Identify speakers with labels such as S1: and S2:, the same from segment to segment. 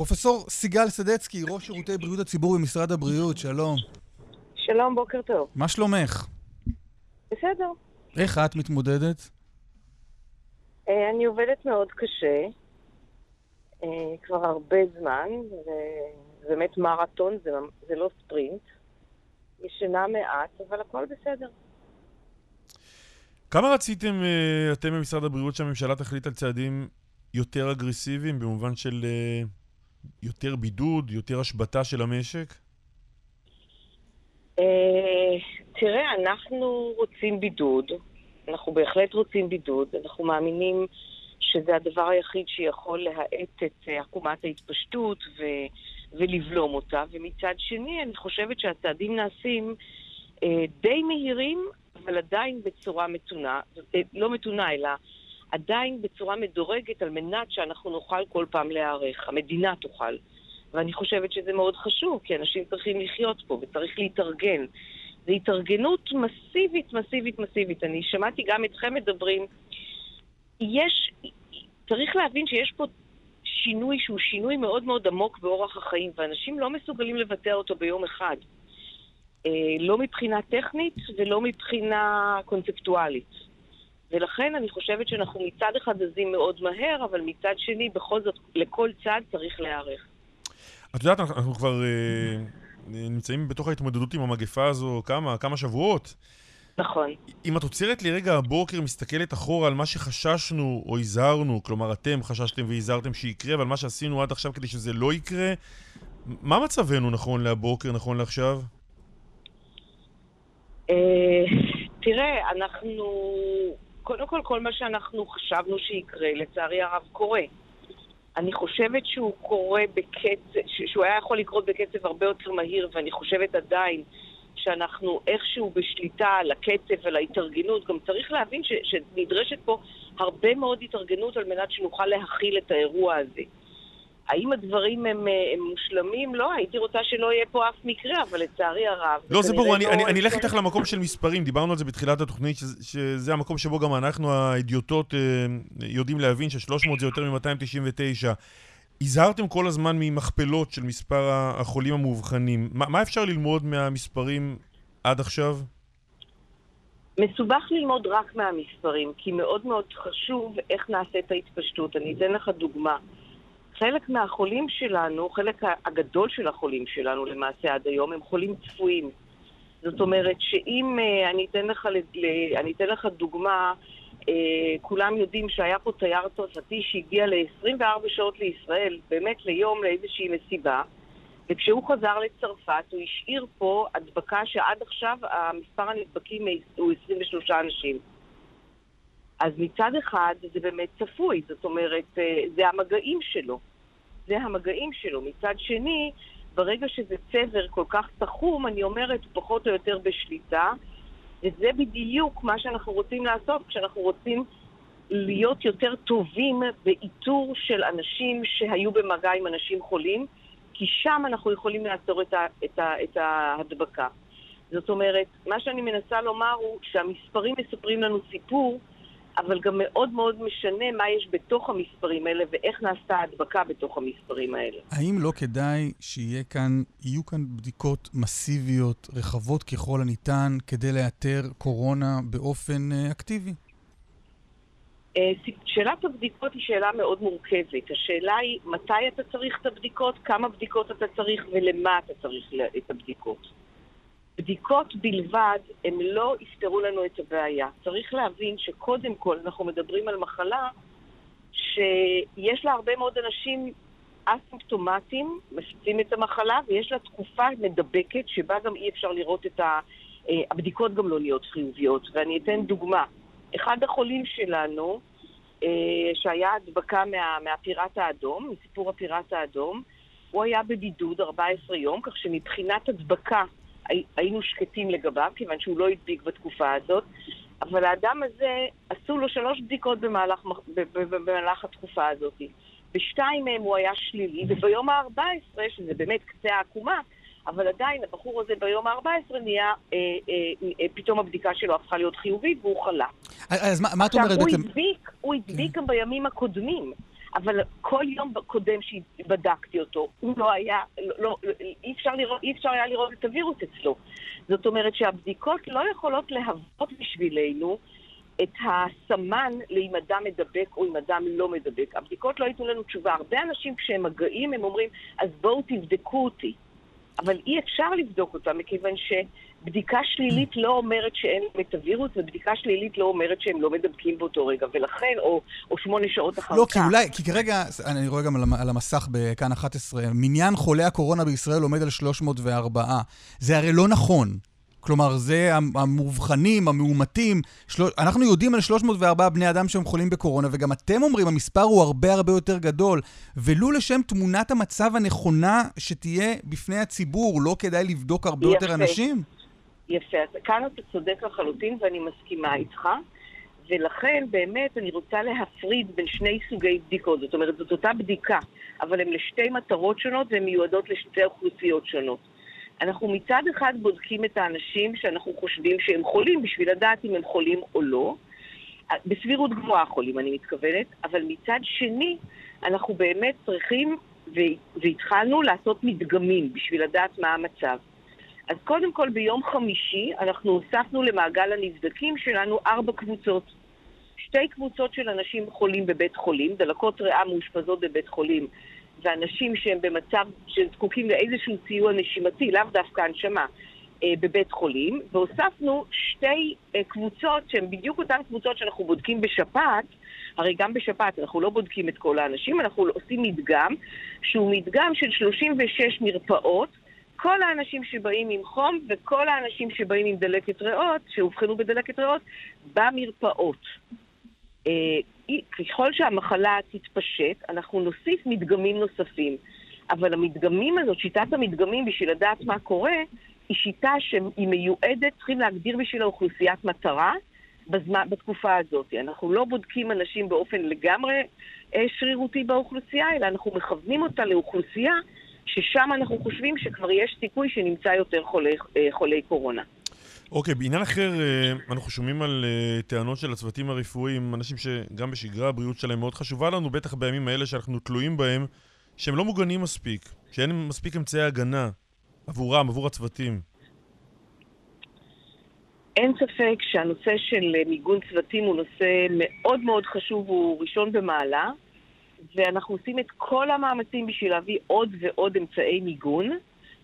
S1: פרופסור סיגל סדצקי, ראש שירותי בריאות הציבור במשרד הבריאות, שלום.
S2: שלום, בוקר טוב.
S1: מה שלומך?
S2: בסדר.
S1: איך את מתמודדת?
S2: אה, אני עובדת מאוד קשה, אה, כבר הרבה זמן, זה באמת מרתון, זה, זה לא ספרינט. ישנה מעט, אבל הכל בסדר.
S3: כמה רציתם אה, אתם במשרד הבריאות שהממשלה תחליט על צעדים יותר אגרסיביים, במובן של יותר בידוד, יותר השבתה של המשק?
S2: תראה, אנחנו רוצים בידוד, אנחנו בהחלט רוצים בידוד, אנחנו מאמינים שזה הדבר היחיד שיכול להאט את אה, עקומת ההתפשטות ו... ולבלום אותה, ומצד שני אני חושבת שהצעדים נעשים אה, די מהירים, אבל עדיין בצורה מתונה, אה, לא מתונה אלא עדיין בצורה מדורגת על מנת שאנחנו נוכל כל פעם להיערך, המדינה תוכל. ואני חושבת שזה מאוד חשוב, כי אנשים צריכים לחיות פה וצריך להתארגן. זו התארגנות מסיבית, מסיבית, מסיבית. אני שמעתי גם אתכם מדברים. יש, צריך להבין שיש פה שינוי שהוא שינוי מאוד מאוד עמוק באורח החיים, ואנשים לא מסוגלים לבטא אותו ביום אחד. אה, לא מבחינה טכנית ולא מבחינה קונספטואלית. ולכן אני חושבת שאנחנו מצד אחד זזים מאוד מהר, אבל מצד שני, בכל זאת, לכל צד צריך להיערך.
S3: את יודעת, אנחנו כבר... אה, נמצאים בתוך ההתמודדות עם המגפה הזו כמה, כמה שבועות.
S2: נכון.
S3: אם את עוצרת לי רגע הבוקר, מסתכלת אחורה על מה שחששנו או הזהרנו, כלומר אתם חששתם והזהרתם שיקרה, ועל מה שעשינו עד עכשיו כדי שזה לא יקרה, מה מצבנו נכון להבוקר, נכון לעכשיו?
S2: אה, תראה, אנחנו... קודם כל, כל מה שאנחנו חשבנו שיקרה, לצערי הרב, קורה. אני חושבת שהוא קורה בקצב, שהוא היה יכול לקרות בקצב הרבה יותר מהיר, ואני חושבת עדיין שאנחנו איכשהו בשליטה על הקצב ועל ההתארגנות. גם צריך להבין ש, שנדרשת פה הרבה מאוד התארגנות על מנת שנוכל להכיל את האירוע הזה. האם הדברים הם, אה, הם מושלמים? לא, הייתי רוצה שלא יהיה פה אף מקרה, אבל לצערי הרב...
S3: לא, זה ברור, אני, לא אני, אלך איתך למקום של מספרים, דיברנו על זה בתחילת התוכנית, שזה, שזה המקום שבו גם אנחנו, האידיוטות, אה, יודעים להבין ש-300 זה יותר מ-299. הזהרתם כל הזמן ממכפלות של מספר החולים המאובחנים. מה, מה אפשר ללמוד מהמספרים עד עכשיו?
S2: מסובך ללמוד רק מהמספרים, כי מאוד מאוד חשוב איך נעשית ההתפשטות. אני אתן לך דוגמה. חלק מהחולים שלנו, חלק הגדול של החולים שלנו למעשה עד היום, הם חולים צפויים. זאת אומרת שאם, אה, אני אתן לך, אני אתן לך דוגמה, אה, כולם יודעים שהיה פה תייר צרפתי שהגיע ל-24 שעות לישראל, באמת ליום לאיזושהי מסיבה, וכשהוא חזר לצרפת הוא השאיר פה הדבקה שעד עכשיו המספר הנדבקים הוא 23 אנשים. אז מצד אחד זה באמת צפוי, זאת אומרת, אה, זה המגעים שלו. זה המגעים שלו. מצד שני, ברגע שזה צבר כל כך תחום, אני אומרת, פחות או יותר בשליטה, וזה בדיוק מה שאנחנו רוצים לעשות כשאנחנו רוצים להיות יותר טובים באיתור של אנשים שהיו במגע עם אנשים חולים, כי שם אנחנו יכולים לעצור את, ה, את, ה, את ההדבקה. זאת אומרת, מה שאני מנסה לומר הוא שהמספרים מספרים לנו סיפור, אבל גם מאוד מאוד משנה מה יש בתוך המספרים האלה ואיך נעשתה ההדבקה בתוך המספרים האלה.
S1: האם לא כדאי שיהיה כאן, יהיו כאן בדיקות מסיביות, רחבות ככל הניתן, כדי לאתר קורונה באופן uh, אקטיבי?
S2: אה, שאלת הבדיקות היא שאלה מאוד מורכבת. השאלה היא מתי אתה צריך את הבדיקות, כמה בדיקות אתה צריך ולמה אתה צריך את הבדיקות. בדיקות בלבד הם לא יפתרו לנו את הבעיה. צריך להבין שקודם כל אנחנו מדברים על מחלה שיש לה הרבה מאוד אנשים אסימפטומטיים, מפיצים את המחלה, ויש לה תקופה מדבקת שבה גם אי אפשר לראות את ה... אה, הבדיקות גם לא נהיות חיוביות. ואני אתן דוגמה. אחד החולים שלנו, אה, שהיה הדבקה מה, מהפיראט האדום, מסיפור הפיראט האדום, הוא היה בבידוד 14 יום, כך שמבחינת הדבקה היינו שקטים לגביו, כיוון שהוא לא הדביק בתקופה הזאת, אבל האדם הזה, עשו לו שלוש בדיקות במהלך, במהלך התקופה הזאת. בשתיים מהם הוא היה שלילי, וביום ה-14, שזה באמת קצה העקומה, אבל עדיין הבחור הזה ביום ה-14 נהיה, אה, אה, אה, פתאום הבדיקה שלו הפכה להיות חיובית והוא חלה.
S1: אז מה, מה את אומרת בעצם?
S2: הוא הדביק, הוא הדביק כן. גם בימים הקודמים. אבל כל יום קודם שבדקתי אותו, הוא לא היה, לא, לא, אי, אפשר לראות, אי אפשר היה לראות את הווירוס אצלו. זאת אומרת שהבדיקות לא יכולות להוות בשבילנו את הסמן לאם אדם מדבק או אם אדם לא מדבק. הבדיקות לא ייתנו לנו תשובה. הרבה אנשים כשהם מגעים הם אומרים, אז בואו תבדקו אותי. אבל אי אפשר לבדוק אותם, מכיוון שבדיקה שלילית לא אומרת שאין את הווירוס, ובדיקה שלילית לא אומרת שהם לא מדבקים באותו רגע, ולכן, או, או שמונה שעות אחר
S1: לא, כך. לא, כי אולי, כי כרגע, אני רואה גם על המסך בכאן 11, מניין חולי הקורונה בישראל עומד על 304. זה הרי לא נכון. כלומר, זה המאובחנים, המאומתים. של... אנחנו יודעים על 304 בני אדם שהם חולים בקורונה, וגם אתם אומרים, המספר הוא הרבה הרבה יותר גדול. ולו לשם תמונת המצב הנכונה שתהיה בפני הציבור, לא כדאי לבדוק הרבה יפה. יותר אנשים?
S2: יפה. אז כאן אתה צודק לחלוטין, ואני מסכימה איתך. ולכן באמת אני רוצה להפריד בין שני סוגי בדיקות. זאת אומרת, זאת אותה בדיקה, אבל הן לשתי מטרות שונות והן מיועדות לשתי אוכלוסיות שונות. אנחנו מצד אחד בודקים את האנשים שאנחנו חושבים שהם חולים בשביל לדעת אם הם חולים או לא. בסבירות גבוהה חולים, אני מתכוונת, אבל מצד שני, אנחנו באמת צריכים, והתחלנו לעשות מדגמים בשביל לדעת מה המצב. אז קודם כל, ביום חמישי אנחנו הוספנו למעגל הנבדקים שלנו ארבע קבוצות. שתי קבוצות של אנשים חולים בבית חולים, דלקות ריאה מאושפזות בבית חולים ואנשים שהם במצב שזקוקים לאיזשהו סיוע נשימתי, לאו דווקא הנשמה, אה, בבית חולים, והוספנו שתי אה, קבוצות שהן בדיוק אותן קבוצות שאנחנו בודקים בשפעת, הרי גם בשפעת אנחנו לא בודקים את כל האנשים, אנחנו עושים מדגם שהוא מדגם של 36 מרפאות, כל האנשים שבאים עם חום וכל האנשים שבאים עם דלקת ריאות, שאובחנו בדלקת ריאות, במרפאות. אה, ככל שהמחלה תתפשט, אנחנו נוסיף מדגמים נוספים. אבל המדגמים הזאת, שיטת המדגמים בשביל לדעת מה קורה, היא שיטה שהיא מיועדת, צריכים להגדיר בשביל האוכלוסיית מטרה בזמן, בתקופה הזאת. אנחנו לא בודקים אנשים באופן לגמרי אה, שרירותי באוכלוסייה, אלא אנחנו מכוונים אותה לאוכלוסייה ששם אנחנו חושבים שכבר יש סיכוי שנמצא יותר חולי, אה, חולי קורונה.
S3: אוקיי, okay, בעניין אחר, אה, אנחנו שומעים על אה, טענות של הצוותים הרפואיים, אנשים שגם בשגרה הבריאות שלהם מאוד חשובה לנו, בטח בימים האלה שאנחנו תלויים בהם, שהם לא מוגנים מספיק, שאין מספיק אמצעי הגנה עבורם, עבור הצוותים.
S2: אין ספק שהנושא של מיגון צוותים הוא נושא מאוד מאוד חשוב, הוא ראשון במעלה, ואנחנו עושים את כל המאמצים בשביל להביא עוד ועוד אמצעי מיגון.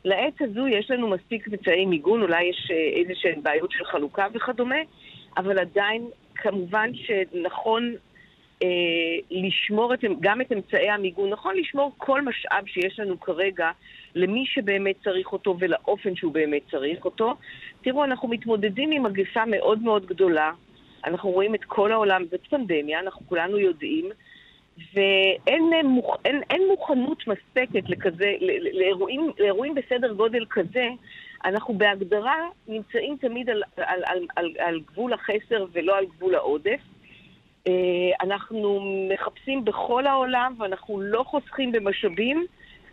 S2: לעת הזו יש לנו מספיק אמצעי מיגון, אולי יש אה, איזה שהן בעיות של חלוקה וכדומה, אבל עדיין כמובן שנכון אה, לשמור את, גם את אמצעי המיגון, נכון לשמור כל משאב שיש לנו כרגע למי שבאמת צריך אותו ולאופן שהוא באמת צריך אותו. תראו, אנחנו מתמודדים עם מגפה מאוד מאוד גדולה, אנחנו רואים את כל העולם, זאת פנדמיה, אנחנו כולנו יודעים. ואין מוכ... אין, אין מוכנות מספקת לכזה, לאירועים, לאירועים בסדר גודל כזה. אנחנו בהגדרה נמצאים תמיד על, על, על, על, על גבול החסר ולא על גבול העודף. אה, אנחנו מחפשים בכל העולם ואנחנו לא חוסכים במשאבים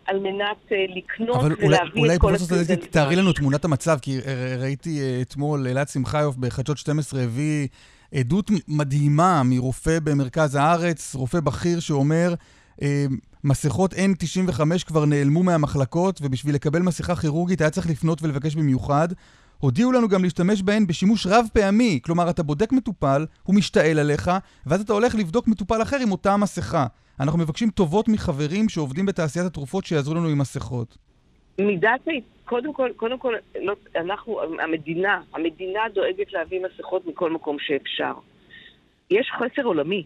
S2: על מנת אה, לקנות ולהביא אולי, את
S1: אולי
S2: כל
S1: הסטודנטים. אולי פרופסור תארי לנו תמונת המצב, כי ראיתי אה, אתמול אלעד שמחיוף בחדשות 12 הביא עדות מדהימה מרופא במרכז הארץ, רופא בכיר שאומר, אה, מסכות N95 כבר נעלמו מהמחלקות, ובשביל לקבל מסכה כירורגית היה צריך לפנות ולבקש במיוחד. הודיעו לנו גם להשתמש בהן בשימוש רב פעמי, כלומר אתה בודק מטופל, הוא משתעל עליך, ואז אתה הולך לבדוק מטופל אחר עם אותה מסכה. אנחנו מבקשים טובות מחברים שעובדים בתעשיית התרופות שיעזרו לנו עם מסכות.
S2: מידת, קודם כל, קודם כל, לא, אנחנו, המדינה, המדינה דואגת להביא מסכות מכל מקום שאפשר. יש חסר עולמי,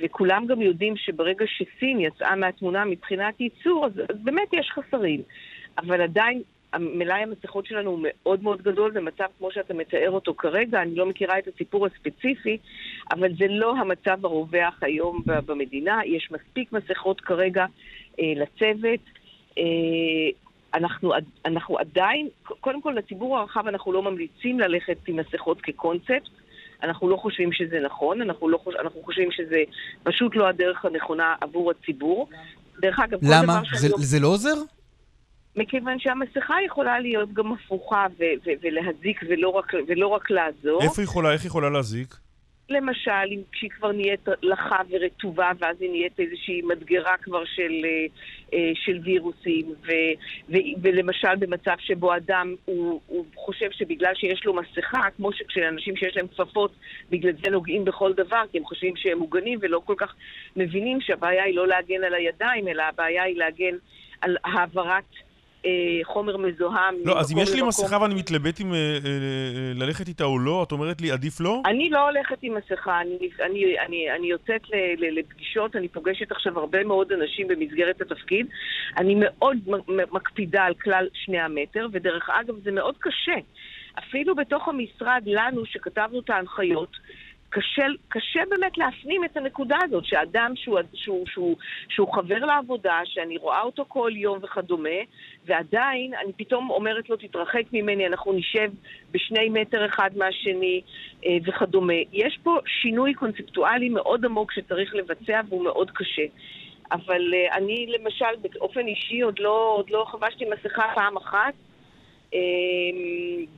S2: וכולם גם יודעים שברגע שסין יצאה מהתמונה מבחינת ייצור, אז, אז באמת יש חסרים. אבל עדיין מלאי המסכות שלנו הוא מאוד מאוד גדול, במצב כמו שאתה מתאר אותו כרגע, אני לא מכירה את הסיפור הספציפי, אבל זה לא המצב הרווח היום במדינה. יש מספיק מסכות כרגע אה, לצוות. אה, אנחנו, אנחנו עדיין, קודם כל לציבור הרחב אנחנו לא ממליצים ללכת עם מסכות כקונספט. אנחנו לא חושבים שזה נכון, אנחנו, לא חוש... אנחנו חושבים שזה פשוט לא הדרך הנכונה עבור הציבור. דרך אגב,
S1: למה? זה, לא... זה לא עוזר?
S2: מכיוון שהמסכה יכולה להיות גם הפוכה ו- ו- ולהזיק ולא רק, ולא רק לעזור.
S3: איפה היא יכולה, איך היא יכולה להזיק?
S2: למשל, אם כשהיא כבר נהיית לחה ורטובה, ואז היא נהיית איזושהי מדגרה כבר של, אה, אה, של וירוסים, ו, ו, ולמשל במצב שבו אדם, הוא, הוא חושב שבגלל שיש לו מסכה, כמו שכשאנשים שיש להם כפפות, בגלל זה נוגעים בכל דבר, כי הם חושבים שהם מוגנים ולא כל כך מבינים שהבעיה היא לא להגן על הידיים, אלא הבעיה היא להגן על העברת... אה, חומר מזוהם.
S3: לא, אז אם יש לי מסכה ואני מתלבט אם אה, אה, ללכת איתה או לא, את אומרת לי עדיף לא?
S2: אני לא הולכת עם מסכה, אני יוצאת לפגישות, אני פוגשת עכשיו הרבה מאוד אנשים במסגרת התפקיד. אני מאוד מקפידה על כלל שני המטר, ודרך אגב זה מאוד קשה. אפילו בתוך המשרד, לנו, שכתבנו את ההנחיות, קשה, קשה באמת להפנים את הנקודה הזאת, שאדם שהוא, שהוא, שהוא, שהוא חבר לעבודה, שאני רואה אותו כל יום וכדומה, ועדיין אני פתאום אומרת לו, תתרחק ממני, אנחנו נשב בשני מטר אחד מהשני אה, וכדומה. יש פה שינוי קונספטואלי מאוד עמוק שצריך לבצע והוא מאוד קשה. אבל uh, אני למשל, באופן אישי, עוד לא, עוד לא חבשתי מסכה פעם אחת. Uh,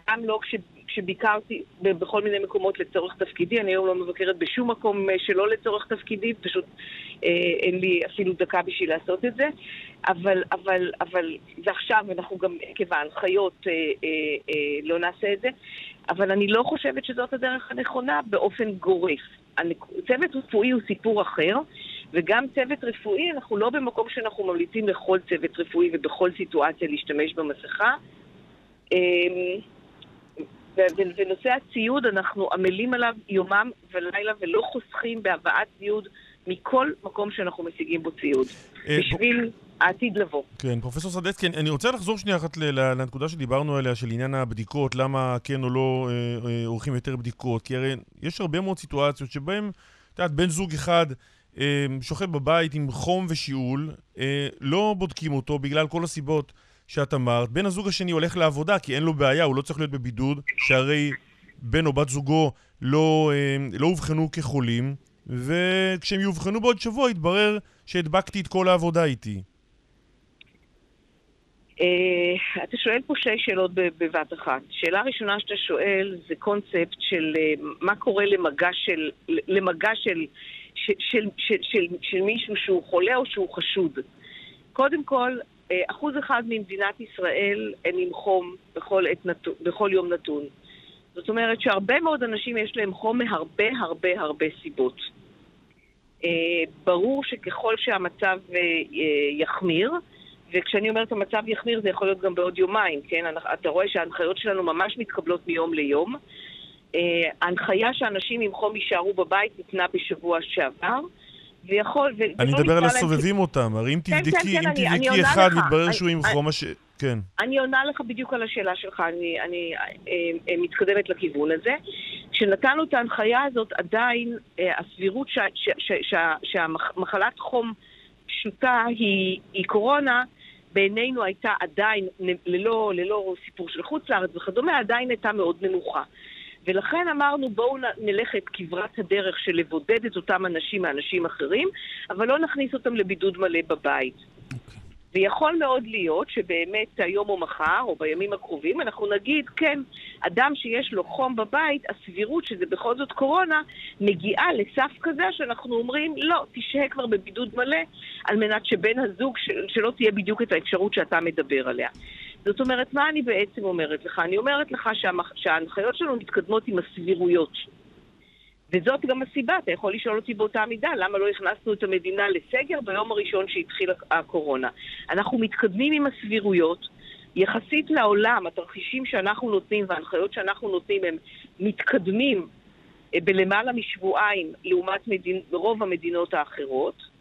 S2: גם לא כש, כשביקרתי בכל מיני מקומות לצורך תפקידי, אני היום לא מבקרת בשום מקום אה, שלא לצורך תפקידי, פשוט אה, אין לי אפילו דקה בשביל לעשות את זה. אבל, אבל, אבל, ועכשיו אנחנו גם עקב ההנחיות אה, אה, אה, לא נעשה את זה, אבל אני לא חושבת שזאת הדרך הנכונה באופן גורף. צוות רפואי הוא סיפור אחר, וגם צוות רפואי, אנחנו לא במקום שאנחנו ממליצים לכל צוות רפואי ובכל סיטואציה להשתמש במסכה. אה, ונושא הציוד, אנחנו עמלים עליו יומם ולילה ולא חוסכים בהבאת ציוד מכל מקום שאנחנו משיגים בו ציוד. אה, בשביל העתיד לבוא.
S3: כן, פרופסור סדצקי, אני רוצה לחזור שנייה אחת לנקודה שדיברנו עליה, של עניין הבדיקות, למה כן או לא אה, אה, עורכים יותר בדיקות, כי הרי יש הרבה מאוד סיטואציות שבהן, את יודעת, בן זוג אחד שוכב בבית עם חום ושיעול, לא בודקים אותו בגלל כל הסיבות. שאת אמרת, בן הזוג השני הולך לעבודה כי אין לו בעיה, הוא לא צריך להיות בבידוד, שהרי בן או בת זוגו לא, אה, לא אובחנו כחולים, וכשהם יאובחנו בעוד שבוע יתברר שהדבקתי את כל העבודה איתי.
S2: Uh, אתה שואל פה שתי שאלות בבת אחת. שאלה ראשונה שאתה שואל זה קונספט של uh, מה קורה למגע של, למגע של, של, של, של, של, של מישהו שהוא חולה או שהוא חשוד. קודם כל, אחוז אחד ממדינת ישראל הם עם חום בכל, נת... בכל יום נתון. זאת אומרת שהרבה מאוד אנשים יש להם חום מהרבה הרבה הרבה סיבות. אה, ברור שככל שהמצב אה, יחמיר, וכשאני אומרת המצב יחמיר זה יכול להיות גם בעוד יומיים, כן? אתה רואה שההנחיות שלנו ממש מתקבלות מיום ליום. ההנחיה שאנשים עם חום יישארו בבית ניתנה בשבוע שעבר. ויכול...
S3: אני מדבר על הסובבים אותם, הרי אם כן, תבדקי, כן, כן, אם תבדקי אחד מתברר שהוא עם חום הש... כן.
S2: אני עונה לך בדיוק על השאלה שלך, אני, אני אה, אה, מתקדמת לכיוון הזה. כשנתנו את ההנחיה הזאת, עדיין אה, הסבירות ש, ש, ש, ש, שהמחלת חום פשוטה היא, היא קורונה, בעינינו הייתה עדיין, ללא, ללא סיפור של חוץ לארץ וכדומה, עדיין הייתה מאוד נמוכה. ולכן אמרנו בואו נלך את כברת הדרך של לבודד את אותם אנשים מאנשים אחרים, אבל לא נכניס אותם לבידוד מלא בבית. Okay. אוקיי. ויכול מאוד להיות שבאמת היום או מחר, או בימים הקרובים, אנחנו נגיד, כן, אדם שיש לו חום בבית, הסבירות שזה בכל זאת קורונה, מגיעה לסף כזה שאנחנו אומרים, לא, תשהה כבר בבידוד מלא, על מנת שבן הזוג, של, שלא תהיה בדיוק את האפשרות שאתה מדבר עליה. זאת אומרת, מה אני בעצם אומרת לך? אני אומרת לך שהמח... שההנחיות שלנו מתקדמות עם הסבירויות. וזאת גם הסיבה, אתה יכול לשאול אותי באותה מידה, למה לא הכנסנו את המדינה לסגר ביום הראשון שהתחילה הקורונה. אנחנו מתקדמים עם הסבירויות. יחסית לעולם, התרחישים שאנחנו נותנים וההנחיות שאנחנו נותנים הם מתקדמים אה, בלמעלה משבועיים לעומת מדינ... רוב המדינות האחרות.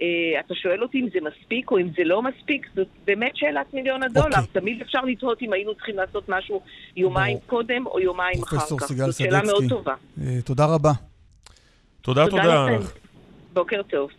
S2: אה, אתה שואל אותי אם זה מספיק או אם זה לא מספיק, זאת באמת שאלת מיליון הדולר. Okay. אוקיי. תמיד אפשר לתהות אם היינו צריכים לעשות משהו יומיים בוא. קודם או יומיים אחר כך. זאת שאלה מאוד טובה.
S1: Uh, תודה רבה.
S3: תודה, תודה. תודה
S2: בוקר טוב.